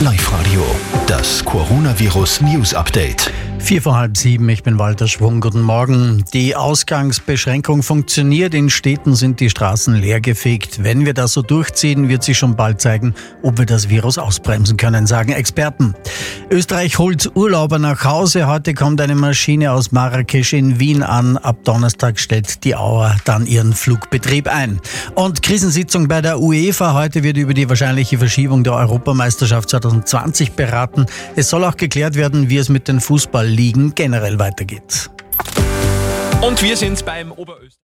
Live Radio, das Coronavirus News Update. Vier vor halb sieben, ich bin Walter Schwung, guten Morgen. Die Ausgangsbeschränkung funktioniert, in Städten sind die Straßen leergefegt. Wenn wir das so durchziehen, wird sich schon bald zeigen, ob wir das Virus ausbremsen können, sagen Experten. Österreich holt Urlauber nach Hause. Heute kommt eine Maschine aus Marrakesch in Wien an. Ab Donnerstag stellt die Auer dann ihren Flugbetrieb ein. Und Krisensitzung bei der UEFA. Heute wird über die wahrscheinliche Verschiebung der Europameisterschaft 2020 beraten. Es soll auch geklärt werden, wie es mit den Fußballligen generell weitergeht. Und wir sind beim Oberösterreich.